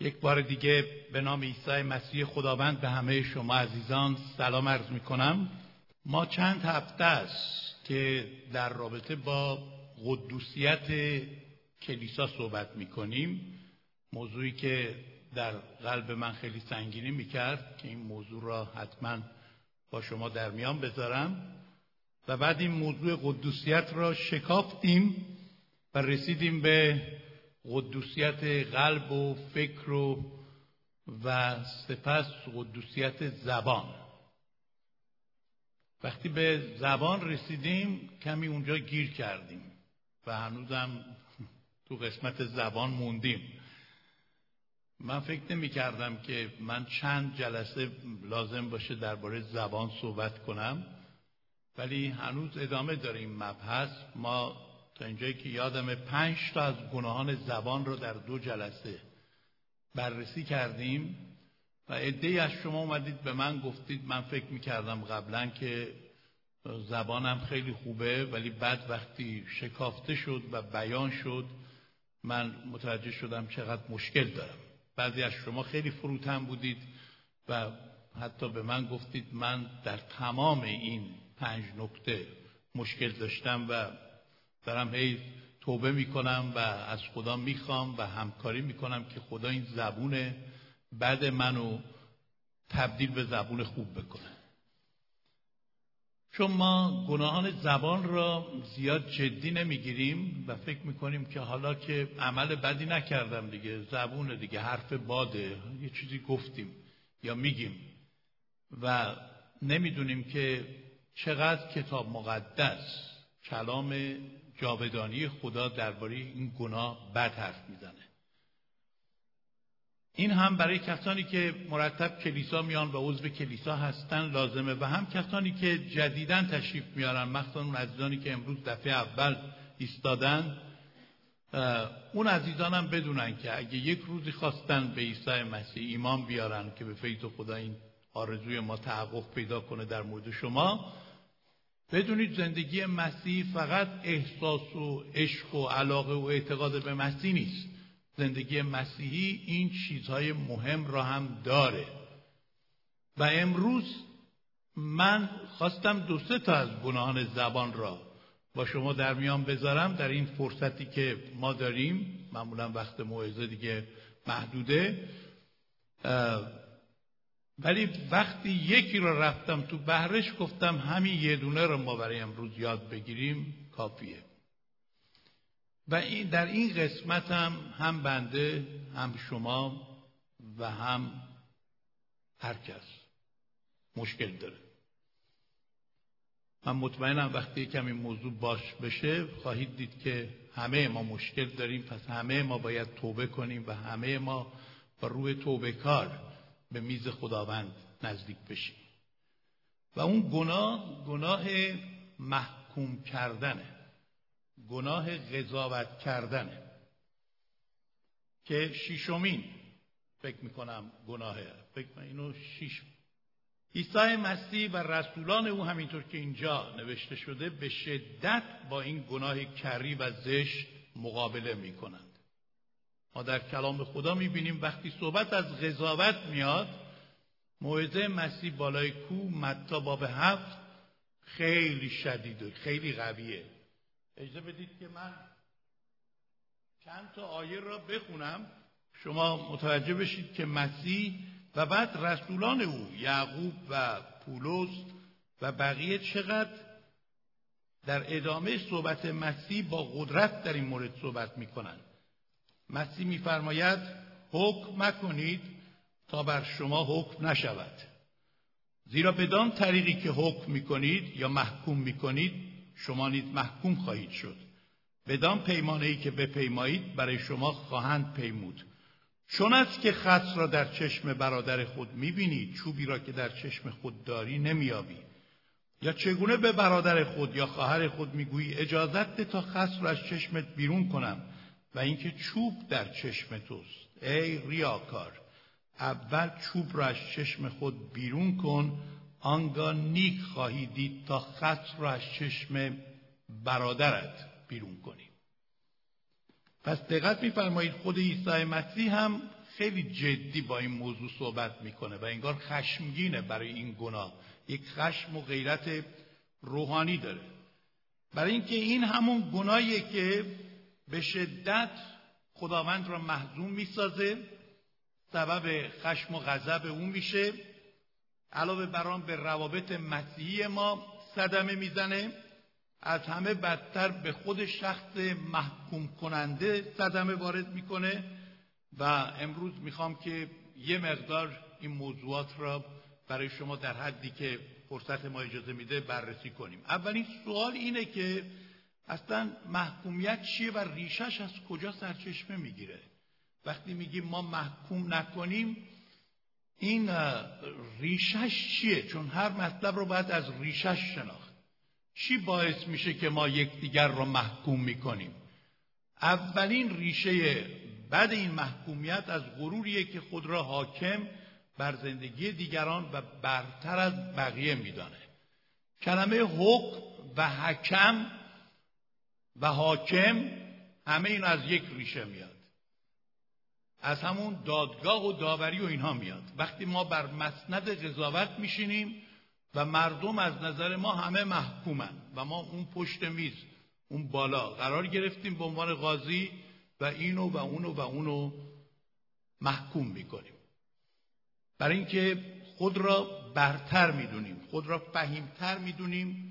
یک بار دیگه به نام عیسی مسیح خداوند به همه شما عزیزان سلام عرض می کنم ما چند هفته است که در رابطه با قدوسیت کلیسا صحبت می کنیم موضوعی که در قلب من خیلی سنگینی می کرد که این موضوع را حتما با شما در میان بذارم. و بعد این موضوع قدوسیت را شکافتیم و رسیدیم به قدوسیت قلب و فکر و و سپس قدوسیت زبان. وقتی به زبان رسیدیم کمی اونجا گیر کردیم و هنوزم تو قسمت زبان موندیم. من فکر نمی کردم که من چند جلسه لازم باشه درباره زبان صحبت کنم ولی هنوز ادامه داریم مبحث. ما تا اینجایی که یادم پنج تا از گناهان زبان رو در دو جلسه بررسی کردیم و عده از شما اومدید به من گفتید من فکر می‌کردم قبلا که زبانم خیلی خوبه ولی بعد وقتی شکافته شد و بیان شد من متوجه شدم چقدر مشکل دارم. بعضی از شما خیلی فروتن بودید و حتی به من گفتید من در تمام این پنج نکته مشکل داشتم و دارم هی توبه می‌کنم و از خدا می‌خوام و همکاری می‌کنم که خدا این زبون بد منو تبدیل به زبون خوب بکنه. چون ما گناهان زبان را زیاد جدی نمی‌گیریم و فکر می‌کنیم که حالا که عمل بدی نکردم دیگه زبون دیگه حرف باده یه چیزی گفتیم یا میگیم و نمی‌دونیم که چقدر کتاب مقدس کلام جاودانی خدا درباره این گناه بد حرف می‌زنه. این هم برای کسانی که مرتب کلیسا میان و عضو کلیسا هستن لازمه و هم کسانی که جدیدن تشریف میارن مخصوصا اون عزیزانی که امروز دفعه اول ایستادن. اون عزیزان هم بدونن که اگه یک روزی خواستن به عیسی مسیح ایمان بیارن که به فیض خدا این آرزوی ما تحقق پیدا کنه در مورد شما بدونید زندگی مسیح فقط احساس و عشق و علاقه و اعتقاد به مسیح نیست. زندگی مسیحی این چیزهای مهم را هم داره. و امروز من خواستم دو سه تا از گناهان زبان را با شما در میان بذارم در این فرصتی که ما داریم. معمولا وقت موعظه دیگه محدوده. ولی وقتی یکی رو رفتم تو بهرش گفتم همین یه دونه رو ما برای امروز یاد بگیریم کافیه. و این در این قسمت هم هم بنده هم شما و هم هر کس مشکل داره. من مطمئنم وقتی کمی موضوع باش بشه خواهید دید که همه ما مشکل داریم پس همه ما باید توبه کنیم و همه ما با روی توبه کار به میز خداوند نزدیک بشیم و اون گناه گناه محکوم کردنه. گناه قضاوت کردنه. که شیشمین فکر می‌کنم گناهه فکر اینو شیش عیسی مسیح و رسولان او همینطور که اینجا نوشته شده به شدت با این گناه کری و زشت مقابله می‌کنند ما در کلام خدا می‌بینیم وقتی صحبت از قضاوت میاد موعظه مسیح بالای کو متا باب هفت خیلی شدید و خیلی قویه. اجازه بدید که من چند تا آیه را بخونم. شما متوجه بشید که مسیح و بعد رسولان او یعقوب و پولس و بقیه چقدر در ادامه صحبت مسیح با قدرت در این مورد صحبت می‌کنند. مسیح میفرماید حکم مکنید تا بر شما حکم نشود. زیرا بدان طریقی که حکم می‌کنید یا محکوم می‌کنید شما نیز محکوم خواهید شد. بدان پیمانه ای که بپیمایید برای شما خواهند پیمود. چون است که خط را در چشم برادر خود می‌بینید چوبی را که در چشم خود داری نمیابی یا چگونه به برادر خود یا خواهر خود می‌گویی اجازت ده تا خط را از چشمت بیرون کنم. و اینکه چوب در چشم توست. ای ریاکار اول چوب را از چشم خود بیرون کن آنگاه نیک خواهی دید تا خط را از چشم برادرت بیرون کنی. پس دقت میفرمایید خود عیسی مسیح هم خیلی جدی با این موضوع صحبت می‌کنه و انگار خشمگینه برای این گناه. یک خشم و غیرت روحانی داره. برای اینکه این همون گناهیه که به شدت خداوند را محزون می‌سازه. سبب خشم و غضب او میشه. علاوه بر به روابط مسیحی ما صدمه می‌زنه. از همه بدتر به خود شخص محکوم کننده صدمه وارد می‌کنه. و امروز می‌خوام که یه مقدار این موضوعات را برای شما در حدی که فرصت ما اجازه میده بررسی کنیم. اولین سوال اینه که اصلا محکومیت چیه و ریشش از کجا سرچشمه می‌گیره؟ وقتی میگیم ما محکوم نکنیم این ریشش چیه؟ چون هر مطلب رو باید از ریشش شناخت. چی باعث میشه که ما یکدیگر رو محکوم می‌کنیم؟ اولین ریشه بعد این محکومیت از غروریه که خود را حاکم بر زندگی دیگران و برتر از بقیه میدانه کلمه حق و حکم و حاکم همه این از یک ریشه میاد. از همون دادگاه و داوری و اینها میاد. وقتی ما بر مسند قضاوت میشینیم و مردم از نظر ما همه محکومن و ما اون پشت میز اون بالا قرار گرفتیم به عنوان قاضی و اینو و اونو و اونو محکوم می‌کنیم. برای اینکه خود را برتر می‌دونیم خود را فهیمتر می‌دونیم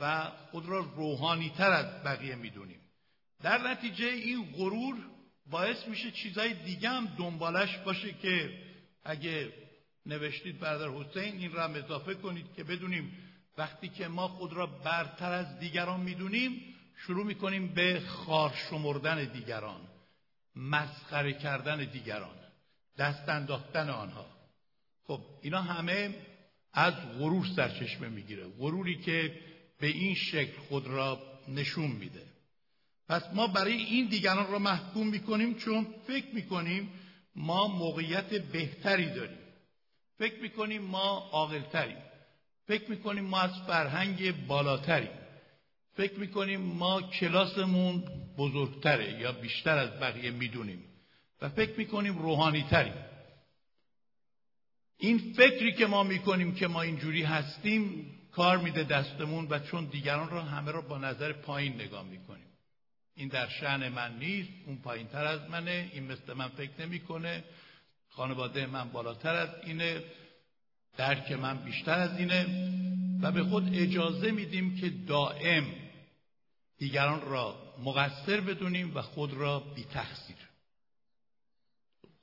و خود را روحانیتر از بقیه می‌دونیم. در نتیجه این غرور باعث میشه چیزای دیگه هم دنبالش باشه که اگه نوشتید برادر حسین این را اضافه کنید که بدونیم وقتی که ما خود را برتر از دیگران می‌دونیم شروع می‌کنیم به خار شمردن دیگران مسخره کردن دیگران دست انداختن آنها. خب اینا همه از غرور سرچشمه می‌گیره. غروری که به این شکل خود را نشون میده. پس ما برای این دیگران را محکوم می‌کنیم چون فکر می‌کنیم ما موقعیت بهتری داریم. فکر می‌کنیم ما عاقلتریم. فکر می‌کنیم ما از فرهنگ بالاتریم. فکر می‌کنیم ما کلاسمون بزرگتره یا بیشتر از بقیه می‌دونیم. و فکر می‌کنیم روحانیتریم. این فکری که ما می‌کنیم که ما اینجوری هستیم کار میده دستمون و چون دیگران را همه را با نظر پایین نگاه می‌کنیم. این در شعن من نیست اون پایین تر از منه این مثل من فکر نمی‌کنه. خانواده من بالاتر از اینه درک من بیشتر از اینه و به خود اجازه میدیم که دائم دیگران را مقصر بدونیم و خود را بی تقصیر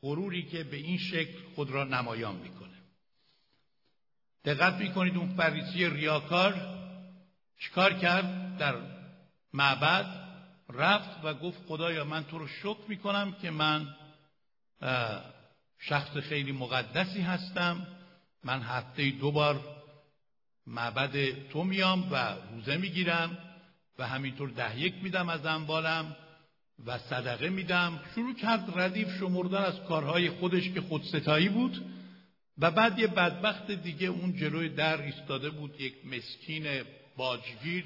غروری که به این شکل خود را نمایان می‌کنه. دقت می‌کنید اون فریسی ریاکار چیکار کرد؟ در معبد رفت و گفت خدایا من تو رو شکر می‌کنم که من شخص خیلی مقدسی هستم. من هفته دو بار معبد تو میام و روزه می‌گیرم و همینطور ده یک میدم از اموالم و صدقه میدم. شروع کرد ردیف شمردن از کارهای خودش که خودستایی بود. و بعد یه بدبخت دیگه اون جلوی در ایستاده بود یک مسکین باجگیر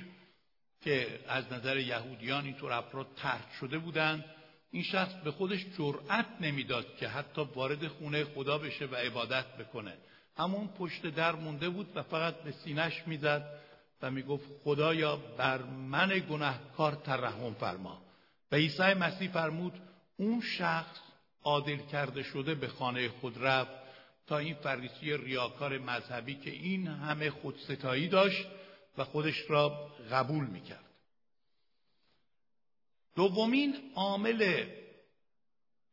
که از نظر یهودیان اینطور افراد ترک شده بودند این شخص به خودش جرأت نمی‌داد که حتی وارد خونه خدا بشه و عبادت بکنه. همون پشت در مونده بود و فقط به سینش می‌زد و می‌گفت خدایا بر من گناهکار ترحم فرما. و عیسی مسیح فرمود اون شخص عادل کرده شده به خانه خود رفت تا این فریسی ریاکار مذهبی که این همه خودستایی داشت و خودش را قبول می‌کرد. دومین عامل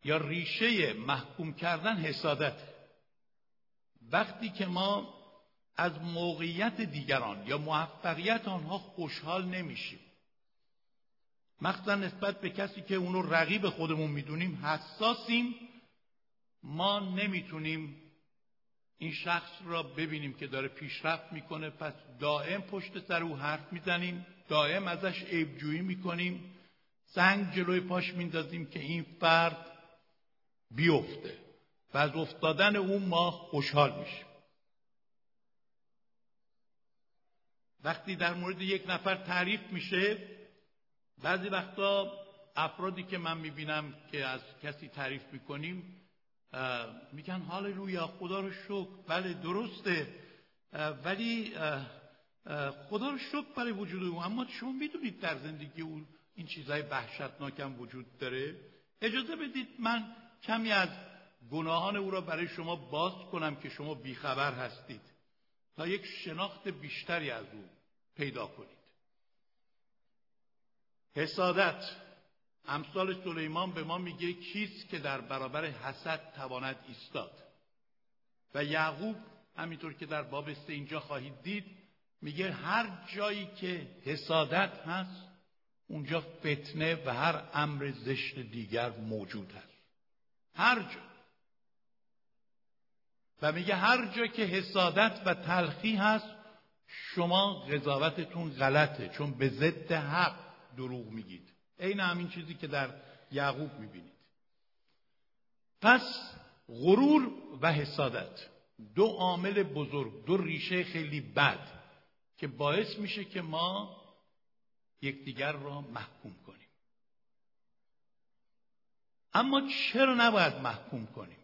یا ریشه محکوم کردن حسادت. وقتی که ما از موقعیت دیگران یا موفقیت آنها خوشحال نمیشیم مخصوصا نسبت به کسی که اونو رقیب خودمون می‌دونیم حساسیم ما نمی‌تونیم این شخص را ببینیم که داره پیشرفت می‌کنه پس دائم پشت سر او حرف می‌زنیم دائم ازش عیبجویی می‌کنیم سنگ جلوی پاش میندازیم که این فرد بیفته و از افتادن او ما خوشحال میشیم. وقتی در مورد یک نفر تعریف میشه بعضی وقتا افرادی که من می‌بینم که از کسی تعریف می‌کنیم میگن هاللویا خدا رو شکر. بله درسته. ولی خدا رو شکر برای وجود او. اما شما می‌دونید در زندگی او این چیزهای وحشتناکم وجود داره. اجازه بدید من کمی از گناهان او را برای شما باز کنم که شما بیخبر هستید تا یک شناخت بیشتری از او پیدا کنید. حسادت. امثال سلیمان به ما میگه کیست که در برابر حسد تواند ایستاد. و یعقوب همینطور که در باب سه اینجا خواهید دید میگه هر جایی که حسادت هست اونجا فتنه و هر امر زشت دیگر موجود هست هر جا. و میگه هر جا که حسادت و تلخی هست شما قضاوتتون غلطه چون به ضد حق دروغ میگید. عین همین چیزی که در یعقوب می‌بینید. پس غرور و حسادت دو عامل بزرگ دو ریشه خیلی بد که باعث میشه که ما یکدیگر را محکوم کنیم. اما چرا نباید محکوم کنیم؟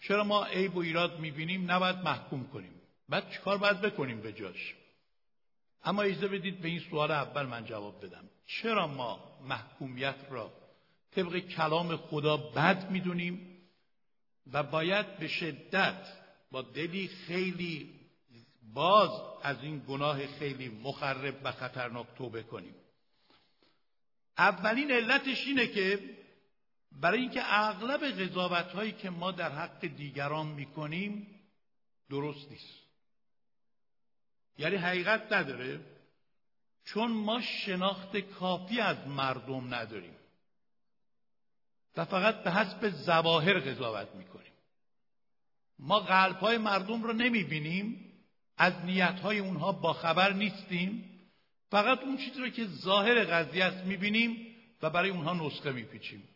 چرا ما عیب و ایراد می‌بینیم؟ نباید محکوم کنیم. بعد چیکار باید بکنیم به جاش؟ اما اجازه بدید به این سوال اول من جواب بدم. چرا ما محکومیت را طبق کلام خدا بد می‌دونیم و باید به شدت با دلی خیلی باز از این گناه خیلی مخرب و خطرناک توبه کنیم؟ اولین علتش اینه که برای اینکه اغلب قضاوت هایی که ما در حق دیگران می‌کنیم درست نیست. یعنی حقیقت نداره. چون ما شناخت کافی از مردم نداریم. و فقط به حسب زواهر قضاوت می‌کنیم. ما قلب های مردم رو نمی‌بینیم. از نیت های اونها با خبر نیستیم. فقط اون چیزی رو که ظاهر قضیه است می‌بینیم و برای اونها نسخه میپیچیم.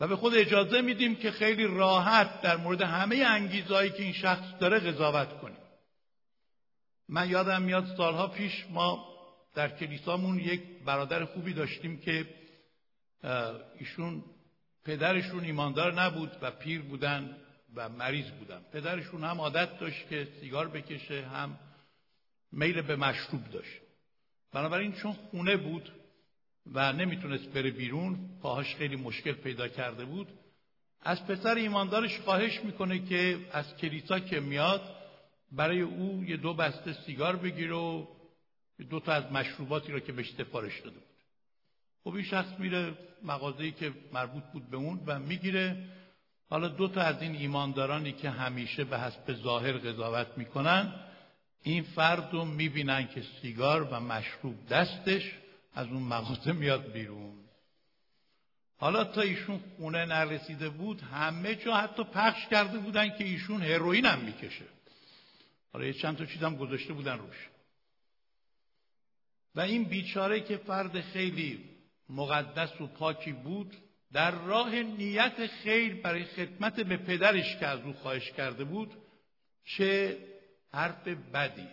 و به خود اجازه میدیم که خیلی راحت در مورد همه انگیزهایی که این شخص داره قضاوت کنیم من یادم میاد سالها پیش ما در کلیسامون یک برادر خوبی داشتیم که ایشون پدرشون ایماندار نبود و پیر بودن و مریض بودن. پدرشون هم عادت داشت که سیگار بکشه هم میل به مشروب داشت. بنابراین چون خونه بود و نمی‌تونست بره بیرون پاهاش خیلی مشکل پیدا کرده بود از پسر ایماندارش خواهش می‌کنه که از کلیسا که میاد برای او یه دو بسته سیگار بگیره و دو تا از مشروباتی را که بهش سفارش داده بود. خب این شخص میره مغازه‌ای که مربوط بود به اون و می‌گیره. حالا دو تا از این ایماندارانی که همیشه به حسب ظاهر قضاوت می‌کنن این فرد رو می‌بینن که سیگار و مشروب دستش از اون مغازه میاد بیرون. حالا تا ایشون خونه نرسیده بود همه جا حتی پخش کرده بودن که ایشون هروئین هم می‌کشه. حالا یه چند تا چیزم گذاشته بودن روش. و این بیچاره که فرد خیلی مقدس و پاکی بود در راه نیت خیر برای خدمت به پدرش که از او خواهش کرده بود چه حرف بدی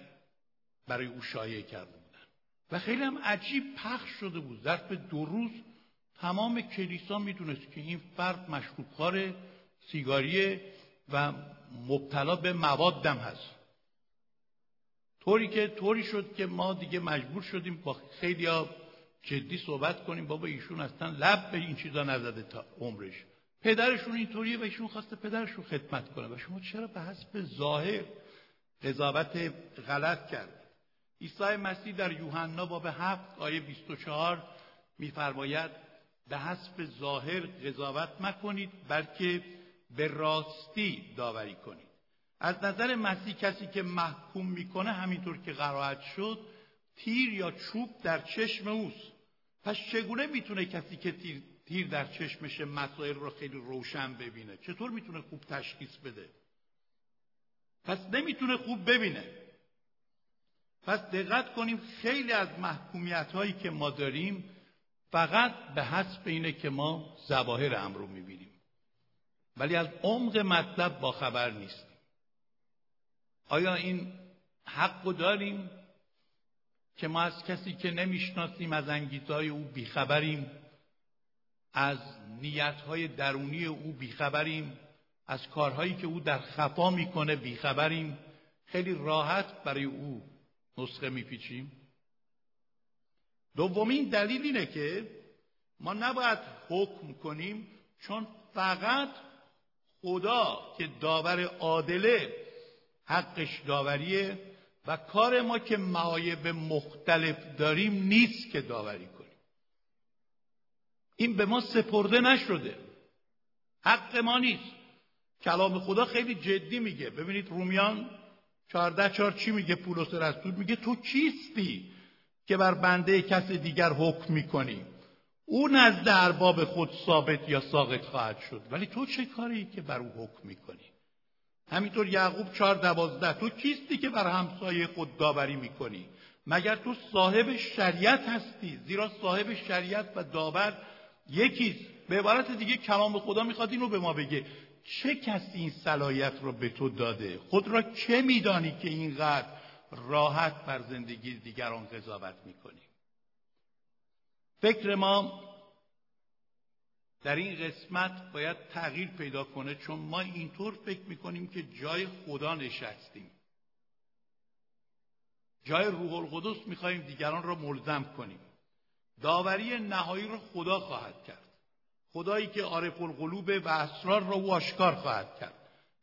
برای او شایع کرده بودن. و خیلی هم عجیب پخش شده بود. ظرف دو روز تمام کلیسا می‌دونست که این فرد مشروبخوار سیگاریه و مبتلا به موادم هست. طوری که طوری شد که ما دیگه مجبور شدیم با خیلی جدی صحبت کنیم. بابا ایشون اصلا لب به این چیزا نزده تا عمرش. پدرشون اینطوریه و ایشون خواسته پدرشون خدمت کنه. و شما چرا به حسب ظاهر قضاوت غلط کرد عیسی مسیح در یوحنا باب 7 آیه 24 میفرماید به حسب ظاهر قضاوت مکنید بلکه به راستی داوری کنید. از نظر مسیح کسی که محکوم می‌کنه همینطور که قرائت شد تیر یا چوب در چشم اوست. پس چگونه می‌تونه کسی که تیر, تیر در چشمش مسائل رو خیلی روشن ببینه؟ چطور می‌تونه خوب تشخیص بده؟ پس نمی‌تونه خوب ببینه. پس دقت کنیم خیلی از محکومیت هایی که ما داریم فقط به حسب اینه که ما زواهر امر رو می‌بینیم. ولی از عمق مطلب با خبر نیستیم. آیا این حق داریم که ما از کسی که نمی‌شناسیم از انگیزهای او بیخبریم از نیتهای درونی او بیخبریم از کارهایی که او در خفا می‌کنه بیخبریم خیلی راحت برای او نسخه میپیچیم؟ دومین دلیل اینه که ما نباید حکم کنیم چون فقط خدا که داور عادله حقش داوریه و کار ما که معایب مختلف داریم نیست که داوری کنیم. این به ما سپرده نشده. حق ما نیست. کلام خدا خیلی جدی میگه. ببینید رومیان چهارده چهار چی میگه؟ پولس رسول میگه تو کیستی که بر بنده کس دیگر حکم می‌کنی؟ او نزد ارباب خود ثابت یا ساقط خواهد شد. ولی تو چه کاری که بر او حکم می‌کنی؟ همینطور یعقوب چهار دوازده. تو کیستی که بر همسایه خود داوری می‌کنی؟ مگر تو صاحب شریعت هستی؟ زیرا صاحب شریعت و داور یکیست. به عبارت دیگه کلام خدا می‌خواد اینو به ما بگه. چه کسی این صلاحیت رو به تو داده؟ خود را چه میدانی که اینقدر راحت بر زندگی دیگران قضاوت می‌کنی؟ فکر ما در این قسمت باید تغییر پیدا کنه چون ما اینطور فکر می‌کنیم که جای خدا نشستیم. جای روح القدس می‌خواهیم دیگران را ملزم کنیم. داوری نهایی را خدا خواهد کرد. خدایی که عارف القلوب و اسرار را او آشکار خواهد کرد.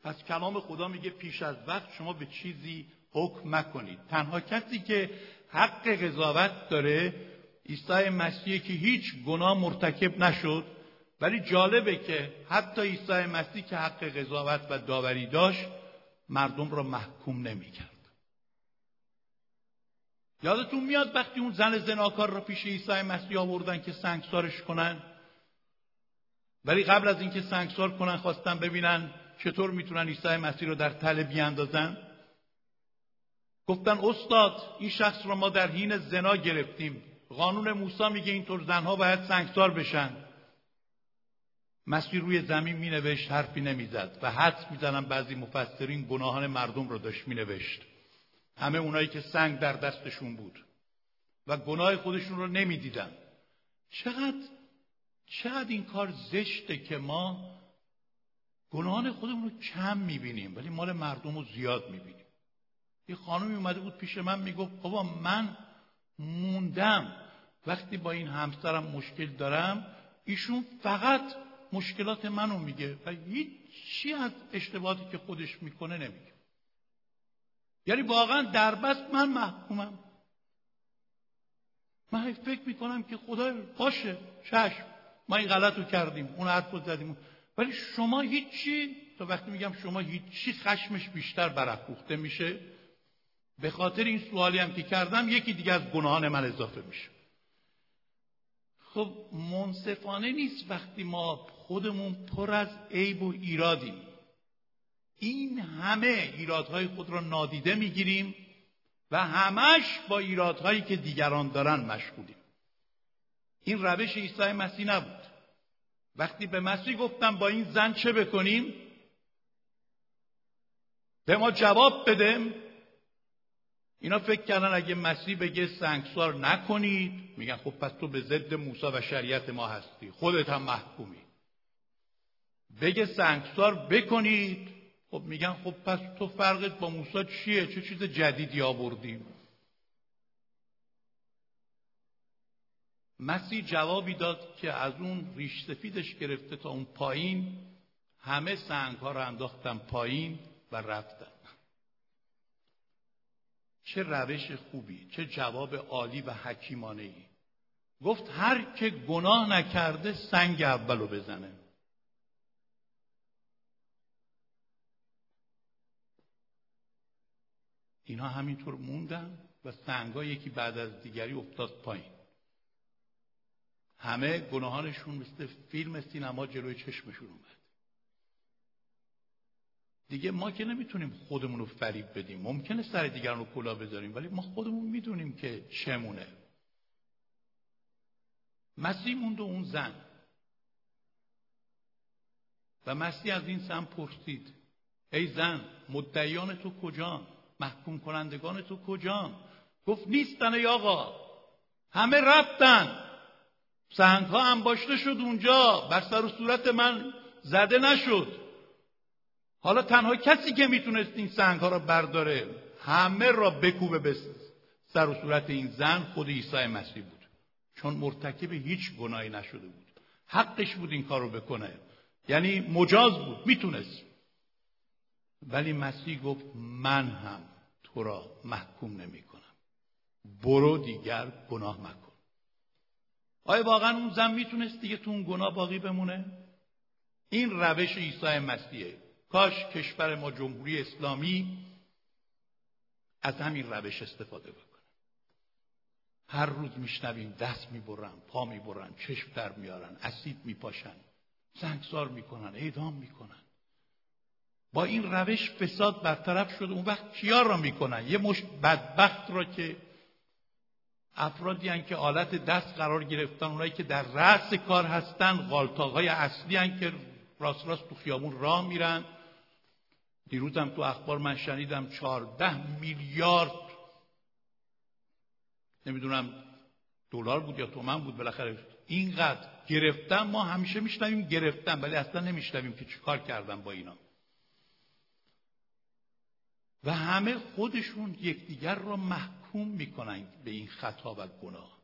پس کلام خدا میگه پیش از وقت شما به چیزی حکم مکنید تنها کسی که حق قضاوت داره عیسی مسیحی که هیچ گناه مرتکب نشد ولی جالبه که حتی عیسی مسیح که حق قضاوت و داوری داشت مردم را محکوم نمی‌کرد. یادتون میاد وقتی اون زن زناکار را پیش عیسی مسیح آوردن که سنگسارش کنن؟ ولی قبل از اینکه سنگسار کنن خواستن ببینن چطور می‌تونن عیسی مسیح رو در تله بیاندازن؟ گفتن استاد این شخص رو ما در حین زنا گرفتیم. قانون موسی میگه اینطور زنها باید سنگسار بشن. مسیح روی زمین مینوشت حرفی نمی‌زد و حدس می‌زنن بعضی مفسرین گناهان مردم رو داشت مینوشت. همه اونایی که سنگ در دستشون بود و گناه خودشون رو نمی‌دیدن. چقدر چقدر این کار زشته که ما گناهان خودمون رو کم می‌بینیم ولی مال مردم رو زیاد می‌بینیم. یه خانمی اومده بود پیش من می‌گفت بابا من موندم. وقتی با این همسرم مشکل دارم ایشون فقط مشکلات منو میگه و هیچی از اشتباهاتی که خودش می‌کنه نمیگه. یعنی واقعا دربست من محکومم. من فکر می‌کنم که خدا باشه چشم ما این غلط رو کردیم اون حرف رو زدیم. ولی شما هیچی تا وقتی میگم شما هیچی خشمش بیشتر برافروخته میشه. به خاطر این سوالی هم که کردم یکی دیگه از گناهان من اضافه میشه. خب منصفانه نیست وقتی ما خودمون پر از عیب و ایرادیم. این همه ایرادهای خود را نادیده می‌گیریم و همش با ایرادهایی که دیگران دارن مشغولیم. این روش عیسی مسیح نبود. وقتی به مسیح گفتم با این زن چه بکنیم؟ به ما جواب بده. اینا فکر کردن اگه مسیح بگه سنگسار نکنید میگن خب پس تو به ضد موسی و شریعت ما هستی. خودت هم محکومی. بگه سنگسار بکنید. خب میگن خب پس تو فرقت با موسی چیه؟ چه چیز جدیدی آوردیم مسیح جوابی داد که از اون ریش سفیدش گرفته تا اون پایین همه سنگ ها رو انداختن پایین و رفتن. چه روش خوبی چه جواب عالی و حکیمانه ای گفت هر که گناه نکرده سنگ اولو بزنه. اینها همینطور موندن و سنگا یکی بعد از دیگری افتاد پایین. همه گناهانشون مثل فیلم سینما جلوی چشمشون اومد. دیگه ما که نمی‌تونیم خودمون رو فریب بدیم. ممکنه سر دیگران رو کلا بذاریم ولی ما خودمون می‌دونیم که چمونه. مسیح موند و اون زن. و مسیح از این زن پرسید ای زن مدعیان تو کجان؟ محکوم کنندگان تو کجان؟ گفت نیستن ای آقا. همه رفتن. سنگ ها انباشته شد اونجا. بر سر و صورت من زده نشد. حالا تنها کسی که می‌تونست این سنگ ها را برداره همه را بکوبه به سر و صورت این زن خود عیسی مسیح بود. چون مرتکب هیچ گناهی نشده بود. حقش بود این کار رو بکنه. یعنی مجاز بود می‌تونست. ولی مسیح گفت من هم تو را محکوم نمی کنم برو دیگر گناه مکن. آیا واقعا اون زن می‌تونست دیگه تو اون گناه باقی بمونه؟ این روش عیسی مسیحه. کاش کشور ما جمهوری اسلامی از همین روش استفاده بکنه. هر روز میشنویم دست می‌برن پا می‌برن چشم در میارن اسید میپاشن سنگسار می‌کنن اعدام می‌کنن. با این روش فساد برطرف شده اون وقت کیا را می‌کنن؟ یه مشت بدبخت را که افرادی هن که آلت دست قرار گرفتن اونایی که در رأس کار هستن غالتاقای اصلی هن که راست راست تو خیابون راه میرن. دیروزم تو اخبار من شنیدم چهارده میلیارد. نمی‌دونم دلار بود یا تومن بود بالاخره اینقدر گرفتن ما همیشه میشنویم گرفتن ولی اصلا نمیشنویم که چیکار کردن با اینا. و همه خودشون یکدیگر را محکوم می‌کنن به این خطا و گناه.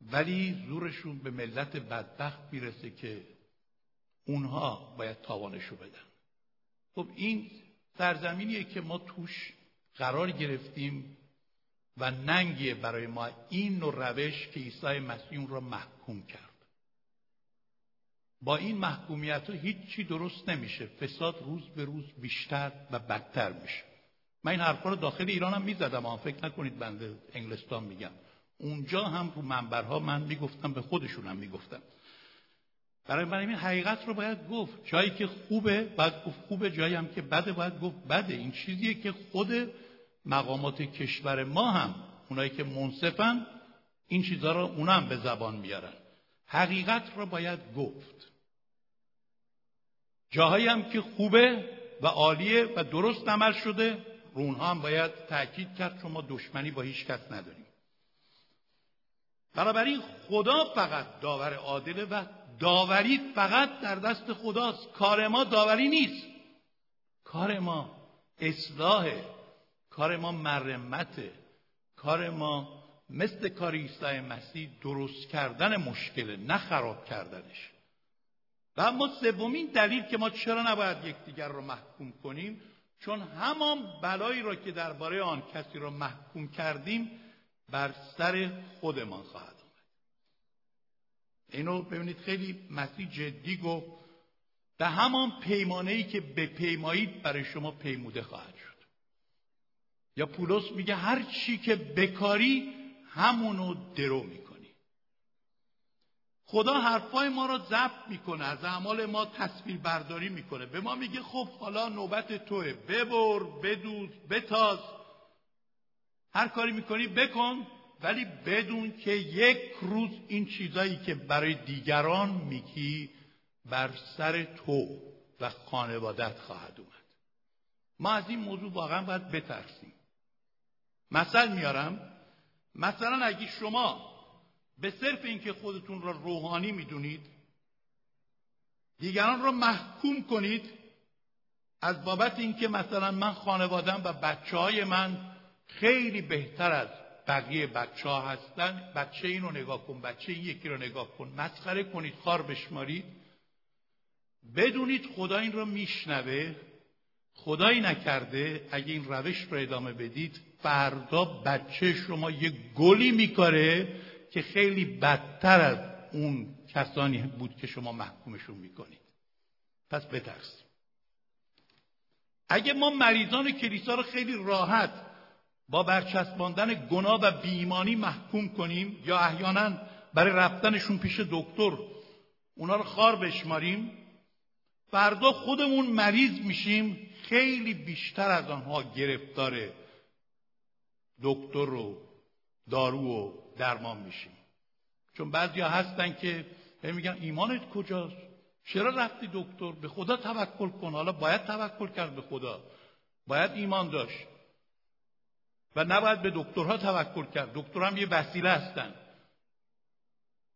ولی زورشون به ملت بدبخت می‌رسه که اونها باید تاوانشو بدن. خب این سرزمینیه که ما توش قرار گرفتیم و ننگیه برای ما این نوع روش که عیسی مسیح را محکوم کرد. با این محکومیت ها هیچی درست نمیشه. فساد روز به روز بیشتر و بدتر میشه. من این حرفا رو داخل ایران هم می‌زدم. آن فکر نکنید بنده انگلستان میگم. اونجا هم رو منبرها من می‌گفتم به خودشونم می‌گفتم. برای من این حقیقت رو باید گفت. جایی که خوبه باید گفت خوبه جایی هم که بده باید گفت بده. این چیزیه که خود مقامات کشور ما هم اونایی که منصفن این چیزها رو اونا به زبان میارن. حقیقت رو باید گفت. جاهایی هم که خوبه و عالیه و درست عمل شده رو اونها هم باید تاکید کرد چون ما دشمنی با هیچ کس نداریم. بنابراین خدا فقط داور عادله و داوری فقط در دست خداست. کار ما داوری نیست. کار ما اصلاحه. کار ما مرمته. کار ما مثل کار عیسی مسیح درست کردن مشکله نه خراب کردنش. و اما سومین دلیل که ما چرا نباید یکدیگر رو محکوم کنیم چون همان بلایی را که درباره آن کسی را محکوم کردیم بر سر خودمان خواهد اینو ببینید خیلی مسیح جدی گفت به همان پیمانه ای که به پیمایید برای شما پیموده خواهد شد. یا پولس میگه هر چی که بکاری همونو درو می‌کنی. خدا حرفای ما رو ضبط می‌کنه از اعمال ما تصویر برداری می‌کنه. به ما میگه خب حالا نوبت توه. ببر بدوز بتاز. هر کاری می‌کنی بکن. ولی بدون که یک روز این چیزایی که برای دیگران میگی بر سر تو و خانوادت خواهد اومد. ما از این موضوع واقعا باید بترسیم. مثل میارم مثلا اگه شما به صرف اینکه خودتون را روحانی می‌دونید دیگران را محکوم کنید از بابت اینکه مثلا من خانوادم و بچه های من خیلی بهتر از بقیه بچه ها هستن. بچه این رو نگاه کن بچه این یکی رو نگاه کن. مسخره کنید خار بشمارید. بدونید خدا این رو میشنوه خدایی نکرده. اگه این روش رو ادامه بدید فردا بچه شما یه گلی میکاره که خیلی بدتر از اون کسانی بود که شما محکومشون می‌کنید. پس بترسیم. اگه ما مریضان کلیسا رو خیلی راحت با برچسباندن گناه و بیمانی محکوم کنیم یا احیانا برای رفتنشون پیش دکتر اونا رو خار بشماریم فردا خودمون مریض میشیم خیلی بیشتر از آنها گرفتار دکتر و دارو و درمان میشیم. چون بعضیا هستن که میگن ایمانت کجاست؟ چرا رفتی دکتر؟ به خدا توکل کن حالا باید توکل کرد به خدا. باید ایمان داشت. و نباید به دکترها توکل کرد. دکترها هم یه وسیله هستن.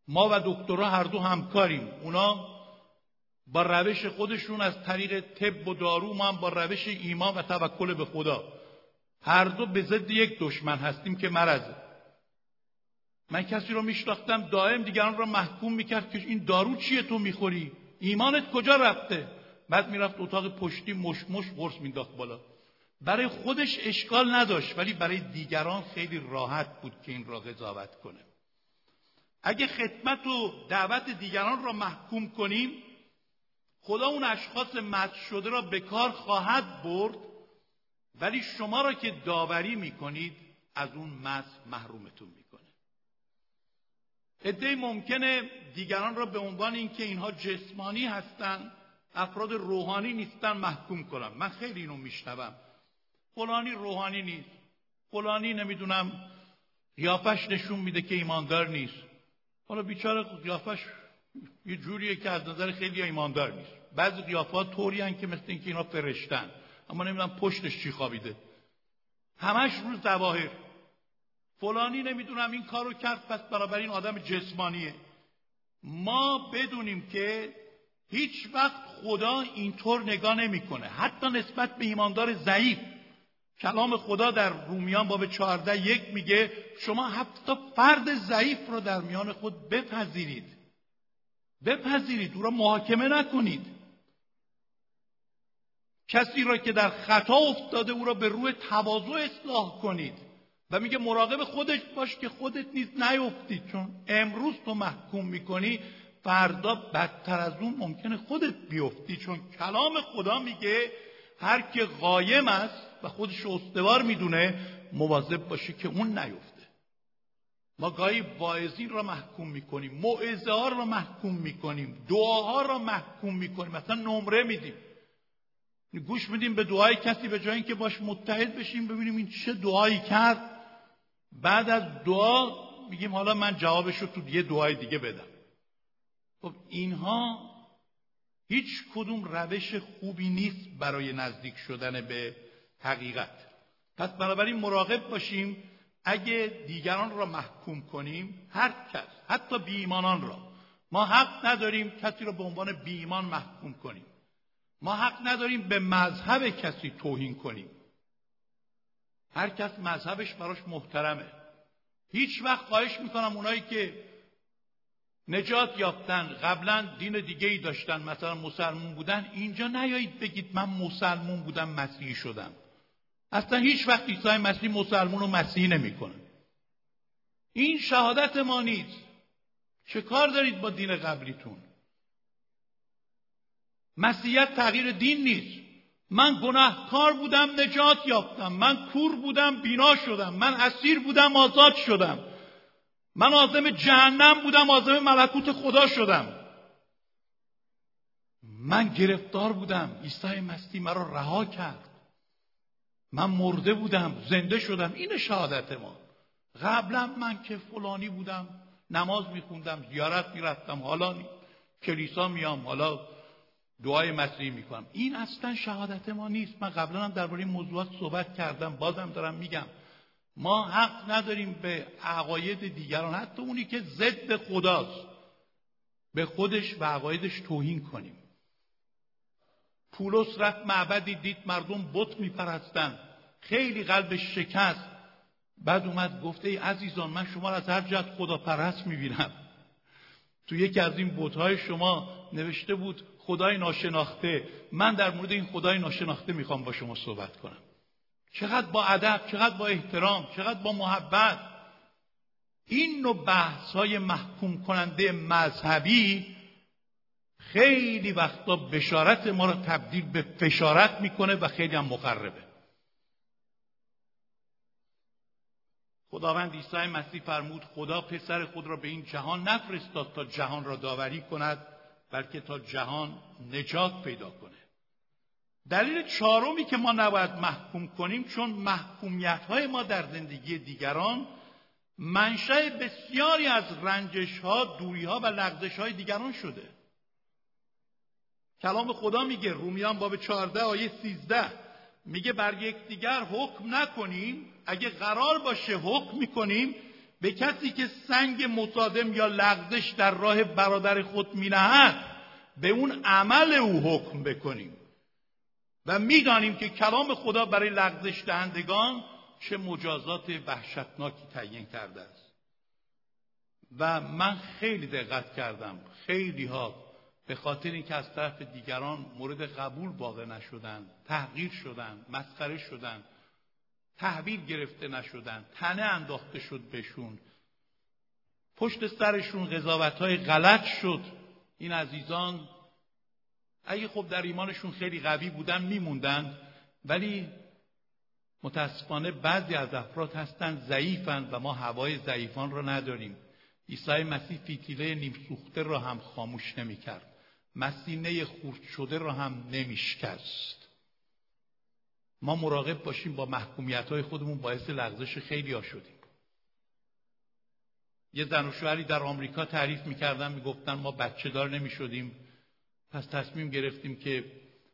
ما و دکترها هر دو همکاریم. اونا با روش خودشون از طریق طب و دارو ما هم با روش ایمان و توکل به خدا. هر دو به ضد یک دشمن هستیم که مرضه. من کسی رو میشناختم دائم دیگران را محکوم می‌کرد که این دارو چیه تو می‌خوری؟ ایمانت کجا رفته؟ بعد می‌رفت اتاق پشتی مش مش قرص مینداخت بالا. برای خودش اشکال نداشت ولی برای دیگران خیلی راحت بود که این را قضاوت کنه. اگه خدمت و دعوت دیگران را محکوم کنیم خدا اون اشخاص مد شده را به کار خواهد برد ولی شما را که داوری می‌کنید از اون مس محرومتون می‌کنه. ادهی ممکنه دیگران را به عنوان اینکه اینها جسمانی هستند افراد روحانی نیستن محکوم کنم من خیلی اینو میشنوم. فلانی روحانی نیست. فلانی نمی‌دونم قیافش نشون میده که ایماندار نیست. حالا بیچاره قیافش یه جوریه که از نظر خیلی ایماندار نیست. بعضی قیافات طوری که مثل اینکه اینا فرشتن. اما نمی‌دونم پشتش چی خوابیده. همش روز ظواهر. فلانی نمی‌دونم این کارو کرد پس این آدم جسمانیه. ما بدونیم که هیچ وقت خدا اینطور نگاه نمی‌کنه. حتی نسبت به ایماندار ضعیف. کلام خدا در رومیان باب 14 یک میگه شما حتی فرد ضعیف رو در میان خود بپذیرید. بپذیرید او را محاکمه نکنید. کسی را که در خطا افتاده او را به روی تواضع اصلاح کنید. و میگه مراقب خودش باش که خودت نیز نیفتی چون امروز تو محکوم می‌کنی فردا بدتر از اون ممکنه خودت بیفتی. چون کلام خدا میگه هر که قایم است و خودش استوار می‌دونه مواظب باشه که اون نیفته. ما گاهی واعظین را محکوم می‌کنیم موعظه ها را محکوم می‌کنیم دعاها را محکوم می‌کنیم مثلا نمره میدیم. گوش میدیم به دعای کسی به جای اینکه باش متحد بشیم ببینیم این چه دعایی کرد. بعد از دعا میگیم حالا من جوابش رو تو یه دعای دیگه بدم. خب اینها هیچ کدوم روش خوبی نیست برای نزدیک شدن به حقیقت. پس بنابراین مراقب باشیم اگه دیگران را محکوم کنیم هر کس حتی بیمانان را. ما حق نداریم کسی را به عنوان بیمان محکوم کنیم. ما حق نداریم به مذهب کسی توهین کنیم. هر کس مذهبش براش محترمه. هیچ وقت خواهش می‌کنم اونایی که نجات یافتن قبلا دین دیگه ای داشتن مثلا مسلمون بودن اینجا نیایید بگید من مسلمون بودم مسیحی شدم. اصلا هیچ وقت عیسی مسیح مسلمون و مسیحی نمی‌کنه. این شهادت ما نیست. چه کار دارید با دین قبلیتون؟ مسیحیت تغییر دین نیست. من گناهکار بودم نجات یافتم. من کور بودم بینا شدم. من اسیر بودم آزاد شدم. من آزم جهنم بودم آزم ملکوت خدا شدم. من گرفتار بودم. عیسی مسیح مرا رها کرد. من مرده بودم زنده شدم این شهادت ما. قبلا من که فلانی بودم نماز میخوندم زیارت می‌رفتم حالا کلیسا میام حالا دعای مسیحی می‌کنم. این اصلا شهادت ما نیست. من قبلا هم درباره این موضوعات صحبت کردم بازم دارم میگم. ما حق نداریم به عقاید دیگران حتی اونی که ضد خداست به خودش و عقایدش توهین کنیم. پولس رفت معبدی دید مردم بت میپرستن. خیلی قلبش شکست. بعد اومد گفته ای عزیزان من شما را از هر جهت خدا پرست می‌بینم. تو یکی از این بوتهای شما نوشته بود خدای ناشناخته. من در مورد این خدای ناشناخته می‌خوام با شما صحبت کنم. چقدر با ادب چقدر با احترام چقدر با محبت. این نوع بحث های محکوم کننده مذهبی خیلی وقتا بشارت ما را تبدیل به فشارت می‌کنه و خیلی هم مقربه خداوند عیسی مسیح فرمود خدا پسر خود را به این جهان نفرستاد تا جهان را داوری کند بلکه تا جهان نجات پیدا کنه. دلیل چهارمی که ما نباید محکوم کنیم چون محکومیت های ما در زندگی دیگران منشأ بسیاری از رنجش ها دوری ها و لغزش های دیگران شده. کلام خدا میگه رومیان باب 14 آیه 13 میگه بر یکدیگر حکم نکنیم اگه قرار باشه حکم می‌کنیم به کسی که سنگ مصادم یا لغزش در راه برادر خود مینهد به اون عمل او حکم بکنیم. و می‌دانیم که کلام خدا برای لغزش دهندگان چه مجازات وحشتناکی تعیین کرده است. و من خیلی دقت کردم. خیلی ها به خاطر اینکه از طرف دیگران مورد قبول واقع نشدن تحقیر شدن مسخره شدن تحویل گرفته نشدن تنه انداخته شد بهشون پشت سرشون قضاوت های غلط شد. این عزیزان اگه خب در ایمانشون خیلی قوی بودن میموندن ولی متاسفانه بعضی از افراد هستند ضعیفند و ما هوای ضعیفان را نداریم. عیسی مسیح فیتیله نیم سوخته را هم خاموش نمی‌کرد. مسینه خورد شده را هم نمیشکست. ما مراقب باشیم با محکومیت های خودمون باعث لغزش خیلی ها شدیم. یه زن و شوهری در آمریکا تعریف می‌کردن می‌گفتن ما بچه دار نمی‌شدیم. پس تصمیم گرفتیم که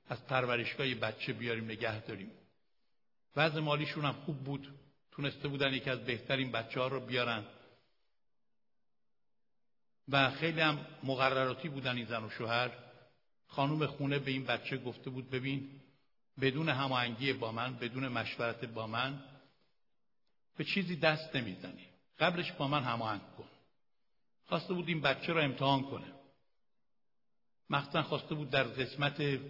از پرورشگاه بچه بیاریم نگه داریم. وضع مالیشون هم خوب بود. تونسته بودن یکی از بهترین بچه ها رو بیارن. و خیلی هم مقرراتی بودن این زن و شوهر. خانم خونه به این بچه گفته بود ببین بدون هماهنگی با من بدون مشورت با من به چیزی دست نمی‌زنی. قبلش با من هماهنگ کن. خواسته بود این بچه را امتحان کنه. مخصوصا خواسته بود در قسمت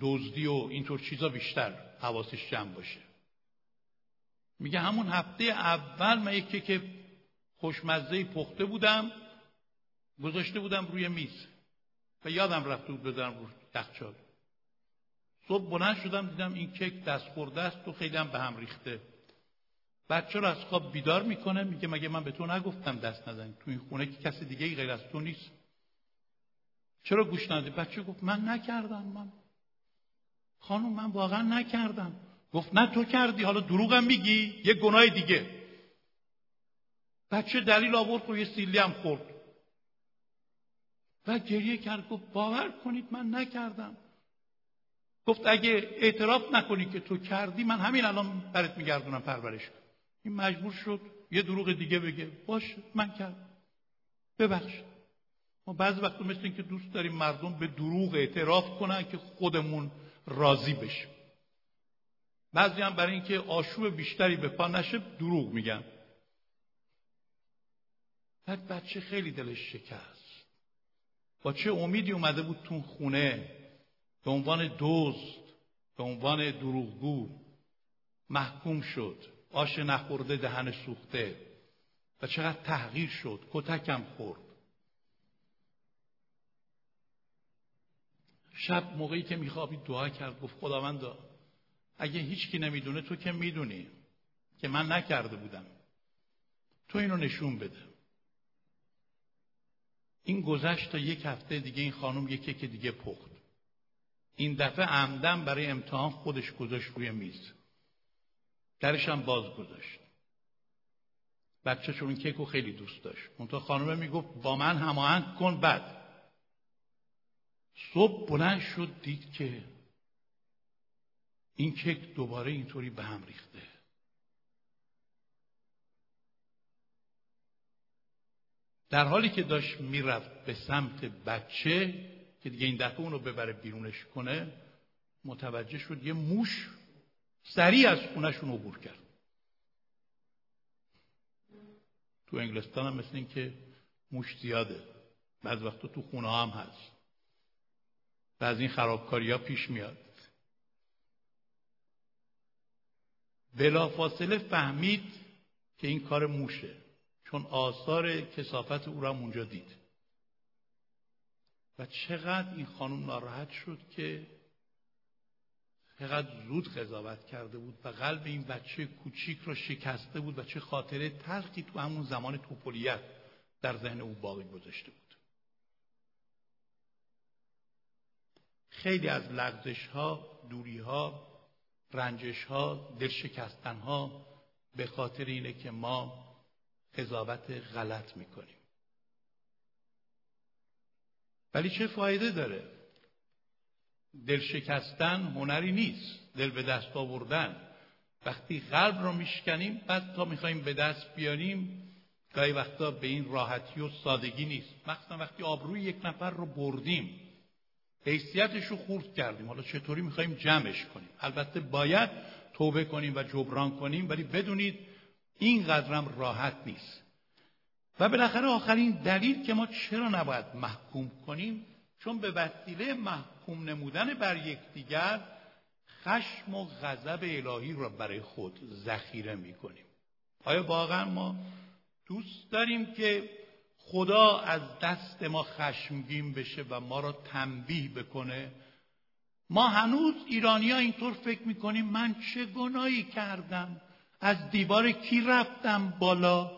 دزدی و اینطور چیزا بیشتر حواسش جمع باشه. میگه همون هفته اول من یکی که خوشمزه پخته بودم گذاشته بودم روی میز و یادم رفته بود بذارم روی یخچال. صبح بلند شدم دیدم این کیک دست خورده است و خیلی هم به هم ریخته. بچه رو از خواب بیدار می‌کنه میگه مگه من به تو نگفتم دست نزنی؟ تو این خونه که کسی دیگه ای غیر از تو نیست. چرا گوش ندی؟ بچه گفت من نکردم من. خانم من واقعا نکردم. گفت نه تو کردی. حالا دروغم میگی؟ یه گناه دیگه. بچه دلیل آورد و یه سیلی هم خورد. و گریه کرد گفت باور کنید من نکردم. گفت اگه اعتراف نکنی که تو کردی من همین الان برات میگردونم پرورش این مجبور شد یه دروغ دیگه بگه. باش من کردم. ببخش ما بعضی وقت مثل این که دوست داریم مردم به دروغ اعتراف کنن که خودمون راضی بشیم. بعضی هم برای اینکه آشوب بیشتری به پا نشه دروغ میگن. بعد بچه خیلی دلش شکست. با چه امیدی اومده بود تو خونه؟ به عنوان دزد به عنوان دروغگو. محکوم شد. آش نخورده دهن سوخته. و چقدر تحقیر شد. کتکم خورد. شب موقعی که میخوابید دعا کرد گفت خداوندا اگه هیچکی نمی‌دونه تو که می‌دونی که من نکرده بودم. تو اینو نشون بده. این گذشت تا یک هفته دیگه این خانم یکی که دیگه پخت. این دفعه عمدن برای امتحان خودش گذاشت روی میز. درش هم باز گذاشت. بچه چون این کیک خیلی دوست داشت. منتها خانمه می‌گفت با من هماهنگ کن بعد. صبح بلند شد دید که این کیک دوباره اینطوری به هم ریخته. در حالی که داشت می‌رفت به سمت بچه که دیگه این دفعه اونو ببره بیرونش کنه متوجه شد یه موش سریع از خونشون عبور کرد. تو انگلستان هم مثل این که موش زیاده. بعض وقتا تو خونه هم هست. و از این خرابکاری ها پیش میاد. بلافاصله فهمید که این کار موشه. چون آثار کسافت او را اونجا دید. و چقدر این خانم ناراحت شد که چقدر زود قضاوت کرده بود و قلب این بچه کوچیک را شکسته بود و چه خاطره تلخی تو همون زمان توپولیت در ذهن او باقی گذاشته بود. خیلی از لغزش ها دوری ها رنجش ها دلشکستن ها به خاطر اینه که ما قضاوت غلط می‌کنیم. ولی چه فایده داره؟ دل شکستن هنری نیست. دل به دست آوردن. وقتی قلب رو میشکنیم بعد تا می‌خوایم به دست بیاریم گاهی وقتا به این راحتی و سادگی نیست. مخصوصا وقتی آبروی یک نفر رو بردیم. حیثیتش رو خورد کردیم. حالا چطوری می‌خوایم جمعش کنیم؟ البته باید توبه کنیم و جبران کنیم ولی بدونید این قدرم راحت نیست. و بالاخره آخرین دلیل که ما چرا نباید محکوم کنیم چون به وسیله محکوم نمودن بر یکدیگر خشم و غضب الهی را برای خود ذخیره می‌کنیم. آیا واقعا ما دوست داریم که خدا از دست ما خشمگین بشه و ما را تنبیه بکنه؟ ما هنوز ایرانی ها اینطور فکر می‌کنیم من چه گناهی کردم؟ از دیوار کی رفتم بالا؟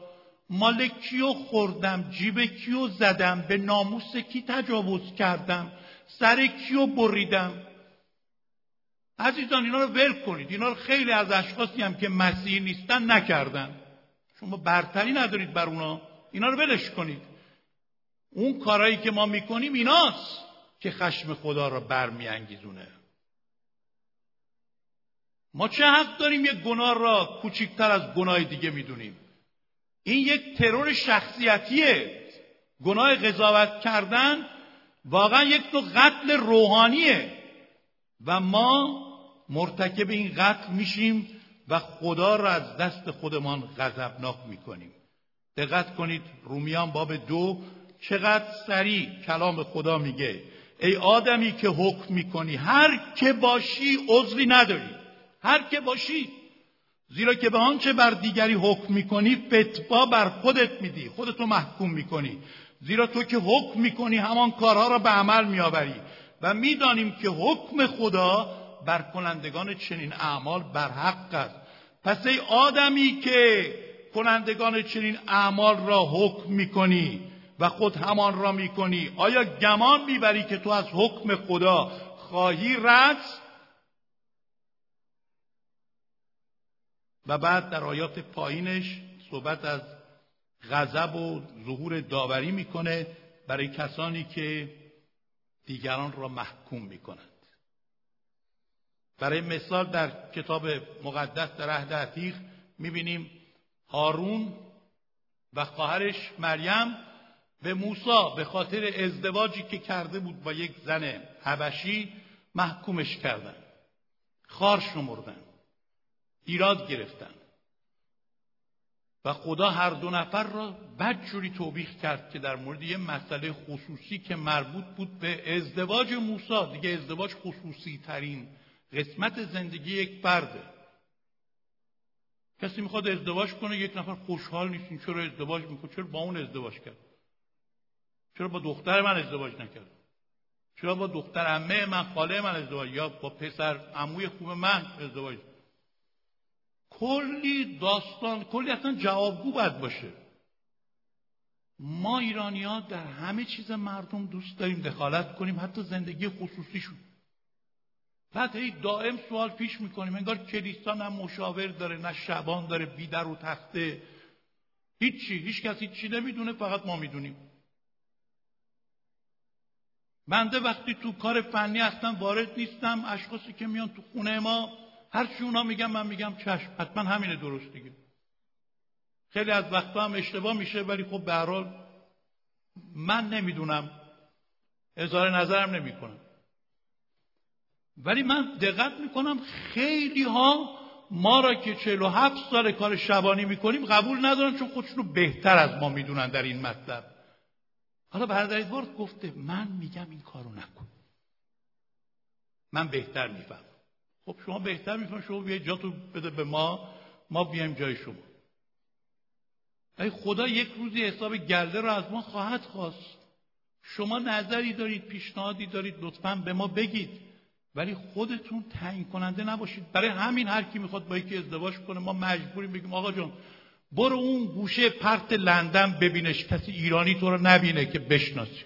مال کیو خوردم؟ جیب کیو زدم؟ به ناموس کی تجاوز کردم؟ سر کیو بریدم؟ عزیزان اینا رو ول کنید. اینا رو خیلی از اشخاصی هم که مسیح نیستن نکردن. شما برتری ندارید بر اونا. اینا رو ولش کنید. اون کارهایی که ما می‌کنیم ایناست که خشم خدا را برمیانگیزونه. ما چه حق داریم یک گناه را کوچکتر از گناه دیگه می‌دونیم؟ این یک ترور شخصیتیه. گناه قضاوت کردن واقعا یک تو قتل روحانیه. و ما مرتکب این قتل میشیم و خدا را از دست خودمان غضبناک می‌کنیم. دقت کنید رومیان باب دو چقدر سریع کلام خدا میگه. ای آدمی که حکم می‌کنی هر که باشی عذری نداری. هر که باشی. زیرا که به آنچه بر دیگری حکم می‌کنی فتوا بر خودت میدی خودتو محکوم می‌کنی. زیرا تو که حکم می‌کنی همان کارها را به عمل میآوری. و می‌دانیم که حکم خدا بر کنندگان چنین اعمال بر حق است. پس ای آدمی که کنندگان چنین اعمال را حکم می‌کنی و خود همان را می‌کنی آیا گمان می‌بری که تو از حکم خدا خواهی رست؟ و بعد در آیات پایینش صحبت از غضب و ظهور داوری می‌کنه برای کسانی که دیگران را محکوم می‌کنند. برای مثال در کتاب مقدس در عهد عتیق می‌بینیم هارون و خواهرش مریم به موسی به خاطر ازدواجی که کرده بود با یک زن حبشی محکومش کردن خار شمردن ایراد گرفتن. و خدا هر دو نفر را بدجوری توبیخ کرد که در مورد یه مسئله خصوصی که مربوط بود به ازدواج موسی. دیگه ازدواج خصوصی ترین قسمت زندگی یک فرده. کسی می‌خواد ازدواج کنه یک نفر خوشحال نیست چرا ازدواج می‌کنه؟ چرا با اون ازدواج کرد؟ چرا با دختر من ازدواج نکرد؟ چرا با دختر عمه من خاله من ازدواج؟ یا با پسر عموی خوب من ازدواج؟ کلی داستان کلی اصلا جوابگو باید باشه. ما ایرانی ها در همه چیز مردم دوست داریم دخالت کنیم حتی زندگی خصوصیشون. بعد هی دائم سوال پیش می‌کنیم انگار کلیسا نه مشاور داره نه شبان داره بیدر و تخته. هیچی هیچ کسی چی نمی‌دونه فقط ما می‌دونیم. بنده وقتی تو کار فنی اصلا وارد نیستم اشخاصی که میان تو خونه ما هر چی اونا میگم من میگم چشم. حتما همینه درست دیگه. خیلی از وقتا هم اشتباه میشه ولی خب به حال من نمی‌دونم. اظهار نظرم نمی‌کنم. ولی من دقت می‌کنم خیلی ها ما را که 47 سال کار شبانی می‌کنیم قبول ندارن چون خودشونو بهتر از ما می‌دونن در این مطلب. حالا برادر گفته من میگم این کارو نکن. من بهتر میفهم خب شما بهتر میفهم شما بیاید جاتو بده به ما ما بیایم جای شما. ای خدا یک روزی حساب گرده رو از ما خواهد خواست. شما نظری دارید پیشنهادی دارید لطفا به ما بگید. ولی خودتون تعیین کننده نباشید. برای همین هر کی می‌خواد با یکی ازدواج کنه ما مجبوریم بگیم آقا جان برو اون گوشه پرت لندن ببینش. کسی ایرانی تو رو نبینه که بشناسی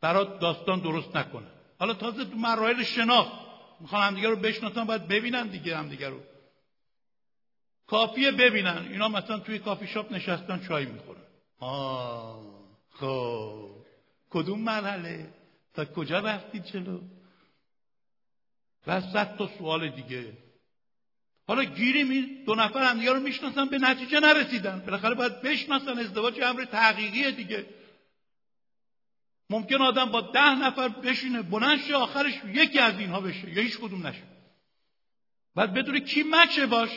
برات داستان درست نکنه. حالا تازه تو مراحل شناخت. می‌خوان همدیگه رو بشناسن باید ببینن دیگه همدیگه رو. کافیه ببینن. اینا مثلا توی کافی شاپ نشستن چای می‌خورن. آه خب. کدوم مرحله؟ تا کجا رفتید چلو و صد تا سوال دیگه. حالا گیریم این دو نفر همدیگه رو می‌شناسن به نتیجه نرسیدن. بالاخره باید بشناسن ازدواج امر تحقیقیه دیگه. ممکن آدم با ده نفر بشینه بلند شه آخرش یکی از اینها بشه. یا هیچ کدوم نشه. بعد بدونه کی مچه باش.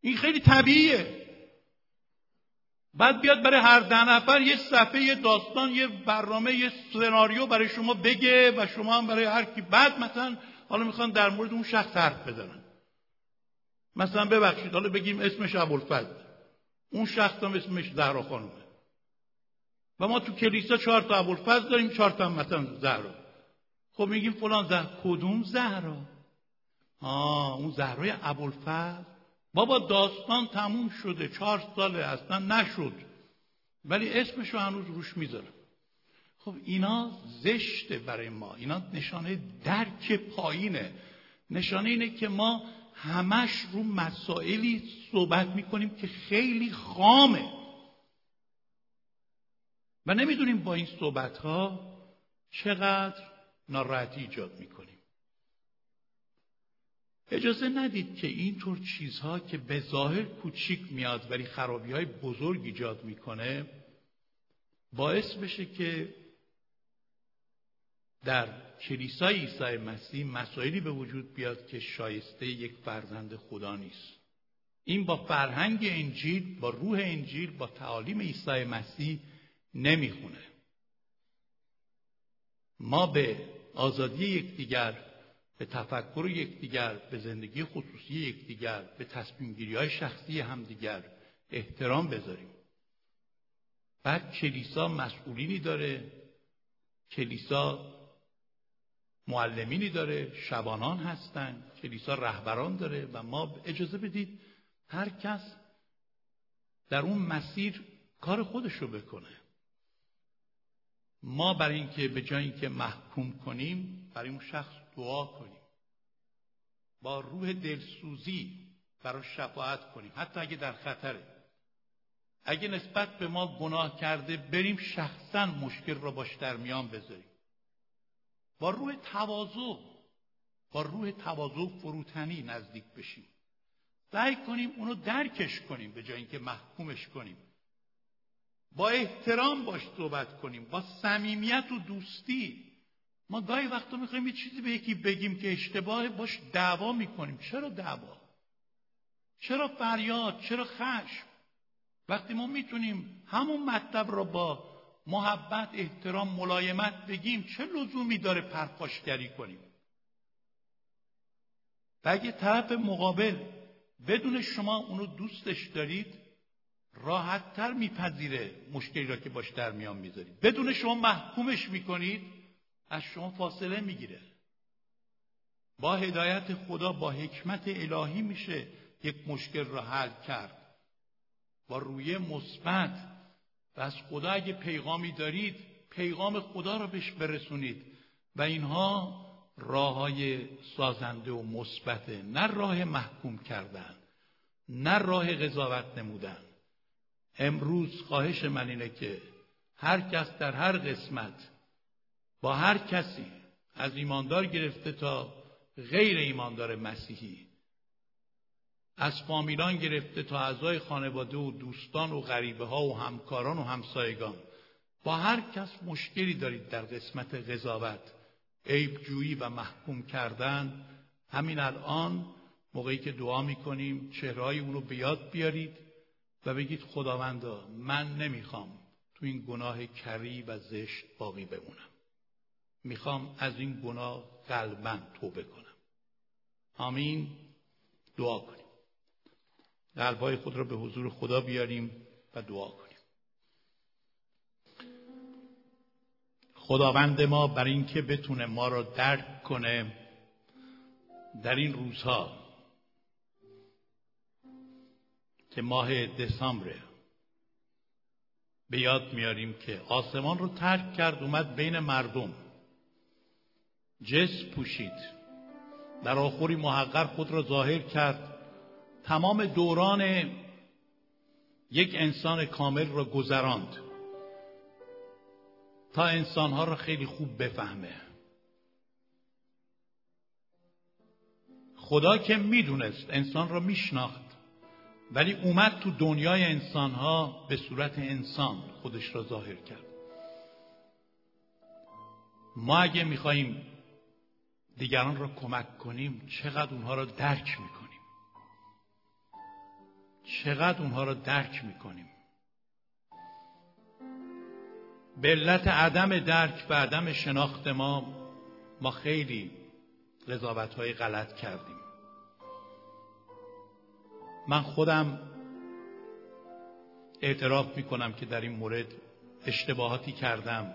این خیلی طبیعیه. بعد بیاد برای هر ده نفر یه صفحه یه داستان یه برنامه یه سناریو برای شما بگه و شما هم برای هر کی. بعد مثلا حالا می‌خوان در مورد اون شخص حرف بزنن. مثلا ببخشید حالا بگیم اسمش ابوالفضل. اون شخص هم اسمش زهرا خانومه و ما تو کلیسا چهار تا ابوالفضل داریم چهار تا مثلا زهرا. خب میگیم فلان زهرا کدوم زهرا؟ آه اون زهرای ابوالفضل. بابا داستان تموم شده چهار ساله اصلا نشد. ولی اسمش هنوز روش می‌ذارم. خب اینا زشته برای ما. اینا نشانه درک پایینه. نشانه اینه که ما همش رو مسائلی صحبت می‌کنیم که خیلی خامه. و نمی‌دونیم با این صحبت ها چقدر ناراحتی ایجاد می‌کنیم. اجازه ندید که اینطور چیزها که به ظاهر کوچیک میاد ولی خرابی های بزرگ ایجاد می‌کنه باعث بشه که در کلیسای عیسی مسیح مسائلی به وجود بیاد که شایسته یک فرزند خدا نیست. این با فرهنگ انجیل با روح انجیل با تعالیم عیسی مسیح نمی‌خونه. ما به آزادی یکدیگر به تفکر یکدیگر به زندگی خصوصی یکدیگر به تصمیم گیری های شخصی همدیگر احترام بذاریم. بعد کلیسا مسئولینی داره کلیسا معلمینی داره شبانان هستن کلیسا رهبران داره و ما اجازه بدید هر کس در اون مسیر کار خودش رو بکنه. ما برای اینکه به جای اینکه محکوم کنیم برای اون شخص دعا کنیم. با روح دلسوزی برای شفاعت کنیم. حتی اگه در خطره. اگه نسبت به ما گناه کرده بریم شخصا مشکل را باش در میان بذاریم. با روح تواضع با روح تواضع فروتنی نزدیک بشیم. سعی کنیم اونو درکش کنیم به جای اینکه محکومش کنیم. با احترام باش صحبت کنیم با صمیمیت و دوستی. ما گاهی وقتا می‌خوایم یه چیزی به یکی بگیم که اشتباه باش دعوا می‌کنیم. چرا دعوا؟ چرا فریاد؟ چرا خشم؟ وقتی ما می‌تونیم همون مطلب را با محبت احترام ملایمت بگیم چه لزومی داره پرخاشگری کنیم؟ و اگه طرف مقابل بدون شما اونو دوستش دارید راحتتر میپذیره مشکلی را که باش در میان می‌ذارید بدون شما محکومش می‌کنید از شما فاصله می‌گیره. با هدایت خدا با حکمت الهی میشه یک مشکل را حل کرد. با روی مثبت. و از خدا اگه پیغامی دارید پیغام خدا را بهش برسونید. و اینها راه های سازنده و مثبته. نه راه محکوم کردن نه راه قضاوت نمودن. امروز خواهش من اینه که هر کس در هر قسمت با هر کسی از ایماندار گرفته تا غیر ایماندار مسیحی از فامیلان گرفته تا اعضای خانواده و دوستان و غریبه ها و همکاران و همسایگان با هر کس مشکلی دارید در قسمت قضاوت عیب جویی و محکوم کردن همین الان موقعی که دعا می‌کنیم چهرهای اونو به یاد بیارید. و بگید خداوندا من نمی‌خوام تو این گناه کری و زشت باقی بمونم. می‌خوام از این گناه قلبا توبه کنم. آمین. دعا کنیم. قلبهای خود را به حضور خدا بیاریم و دعا کنیم. خداوند ما بر اینکه بتونه ما را درک کنه در این روزها که ماه دسامبر به یاد میاریم که آسمان رو ترک کرد اومد بین مردم. جس پوشید. در آخری محقر خود را ظاهر کرد. تمام دوران یک انسان کامل را گذراند. تا انسانها را خیلی خوب بفهمه. خدا که می‌دونست انسان را میشناخت. ولی اومد تو دنیای انسانها به صورت انسان خودش را ظاهر کرد. ما اگه میخواییم دیگران را کمک کنیم چقدر اونها را درک می‌کنیم؟ چقدر اونها را درک می‌کنیم؟ به علت عدم درک و عدم شناخت ما ما خیلی قضاوت های غلط کردیم. من خودم اعتراف می‌کنم که در این مورد اشتباهاتی کردم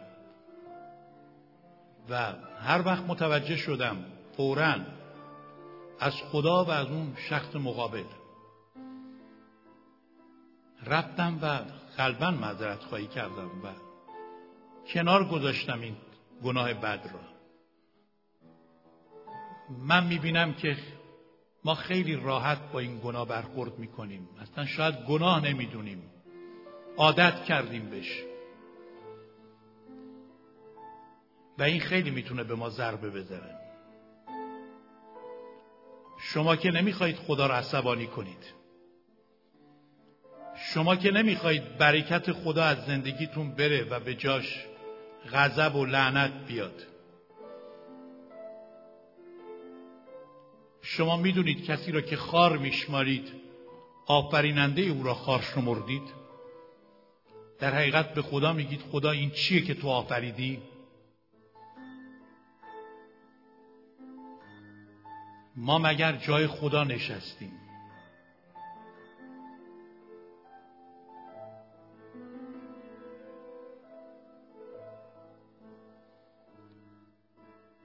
و هر وقت متوجه شدم فورا از خدا و از اون شخص مقابل رفتم و قلبا معذرت خواهی کردم و کنار گذاشتم این گناه بد را. من می‌بینم که ما خیلی راحت با این گناه برخورد می‌کنیم. اصلا شاید گناه نمی‌دونیم. عادت کردیم بهش. و این خیلی می‌تونه به ما ضربه بزنه شما که نمی‌خواهید خدا را عصبانی کنید. شما که نمی‌خواهید برکت خدا از زندگیتون بره و به جاش غضب و لعنت بیاد. شما می‌دونید کسی را که خار میشمارید آفریننده او را خار شمردید؟ در حقیقت به خدا میگید خدا این چیه که تو آفریدی؟ ما مگر جای خدا نشستیم؟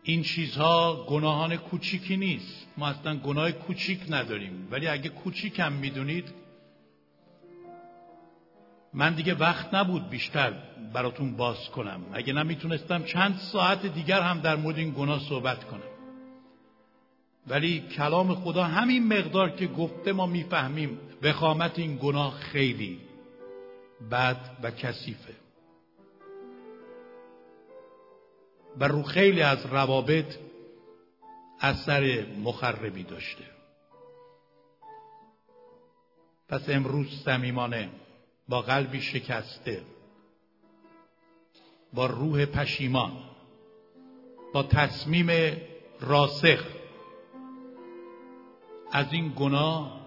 این چیزها گناهان کوچیکی نیست. ما اصلا گناه کوچیک نداریم. ولی اگه کوچیک هم می‌دونید من دیگه وقت نبود بیشتر براتون باز کنم. اگه نمی‌تونستم چند ساعت دیگر هم در مورد این گناه صحبت کنم. ولی کلام خدا همین مقدار که گفته ما می‌فهمیم وخامت این گناه خیلی بد و کثیفه. و رو خیلی از روابط اثر مخربی داشته. پس امروز صمیمانه با قلبی شکسته با روح پشیمان با تصمیم راسخ از این گناه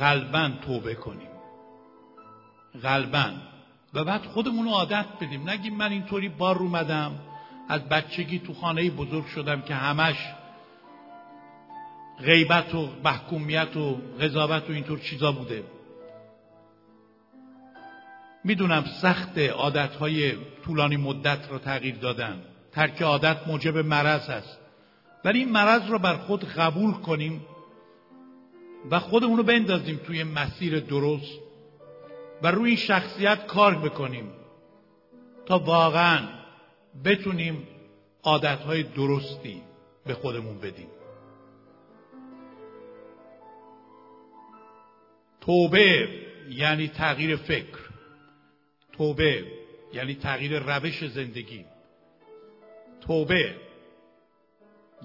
غلبا توبه کنیم. غلبا و بعد خودمون رو عادت بدیم. نگیم من اینطوری بار اومدم. از بچگی تو خانه بزرگ شدم که همش غیبت و محکومیت و قضاوت و اینطور چیزا بوده. می‌دونم سخت عادتهای طولانی مدت را تغییر دادن. ترک عادت موجب مرض است. ولی این مرض را بر خود قبول کنیم و خودمون رو بندازیم توی مسیر درست و روی این شخصیت کار بکنیم تا واقعا بتونیم عادتهای درستی به خودمون بدیم. توبه یعنی تغییر فکر. توبه یعنی تغییر روش زندگی. توبه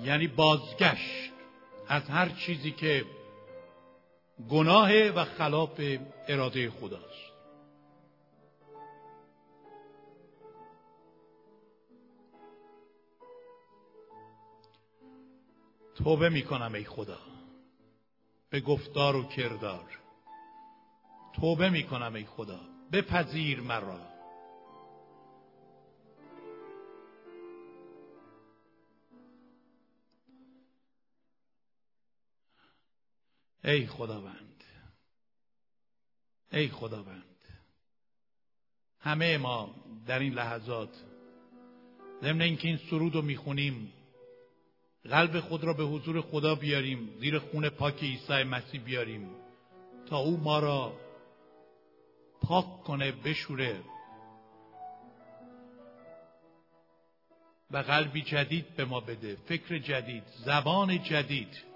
یعنی بازگشت از هر چیزی که گناه و خلاف اراده خداست. توبه می‌کنم ای خدا. به گفتار و کردار. توبه می‌کنم ای خدا. بپذیر مرا. ای خداوند. ای خداوند. همه ما در این لحظات ضمن اینکه این سرود رو می‌خونیم قلب خود را به حضور خدا بیاریم زیر خون پاک عیسی مسیح بیاریم تا او ما را پاک کنه بشوره. و قلبی جدید به ما بده فکر جدید زبان جدید.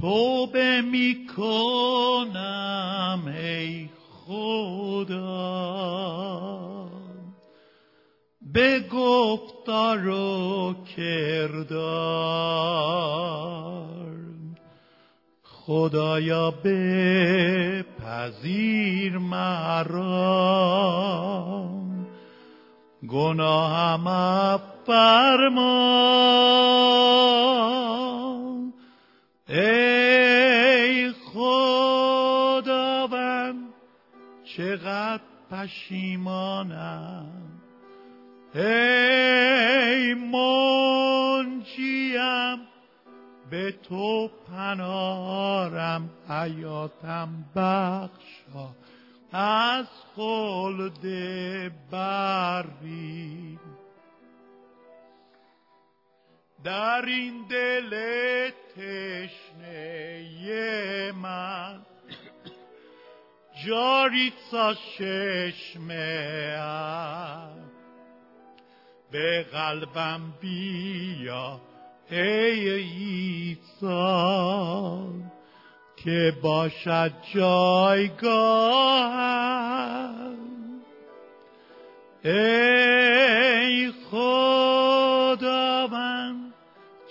توبه می کنم ای خدا. به گفتار و کردار. خدایا به پذیر مرا گناهم فرما ای خداوند چقدر پشیمانم. ای منجیم به تو پنارم حیاتم بخشا. از خلد بری در این دل تشنه من جاری سا چشمه به قلبم بیا ای عیسی که باشد جایگاه ای خداوند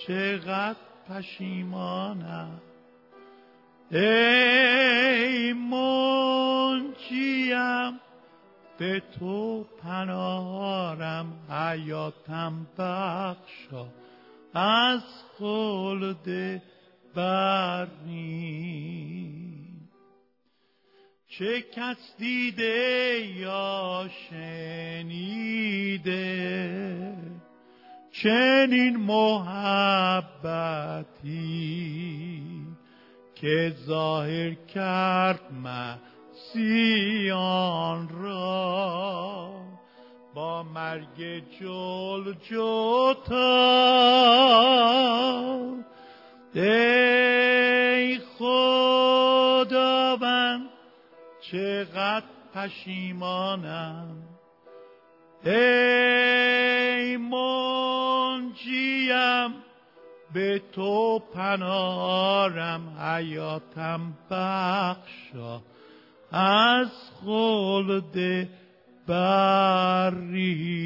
چقدر پشیمانم. ای منجیم به تو پنارم حیاتم بخشا. از خلد بری چه کس دیده یا شنیده؟ چنین محبتی که ظاهر کرد مسیحان را. با مرگ جل جوتا ای خداوند چقدر پشیمانم. ای منجیم به تو پنارم حیاتم بخشا. از خلد بری.